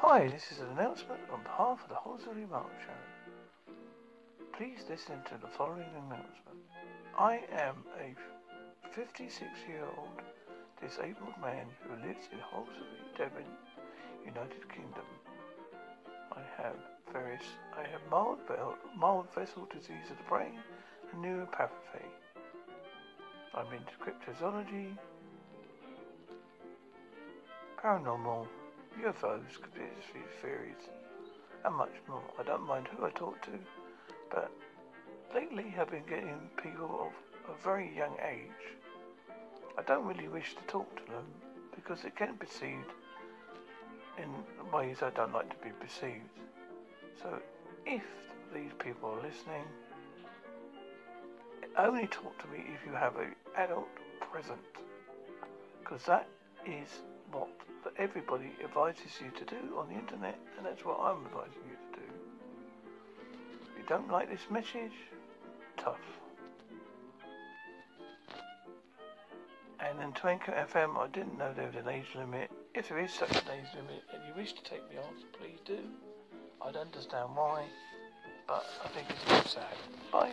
Hi, this is an announcement on behalf of the Hosiery Mark Show. Please listen to the following announcement. I am a 56 year old disabled man who lives in Hosiery, Devon, United Kingdom. I have various, I have mild, mild vessel disease of the brain and neuropathy. I'm into cryptozoology, paranormal, UFOs, conspiracy theories, and much more. I don't mind who I talk to, but lately I've been getting people of a very young age. I don't really wish to talk to them because it can be perceived in ways I don't like to be perceived. So if these people are listening, only talk to me if you have an adult present. Because that is what everybody advises you to do on the internet, and that's what I'm advising you to do. If you don't like this message, tough. And in Twinkle FM, I didn't know there was an age limit. If there is such an age limit and you wish to take me answer, please do. I don't understand why, but I think it's sad. Bye.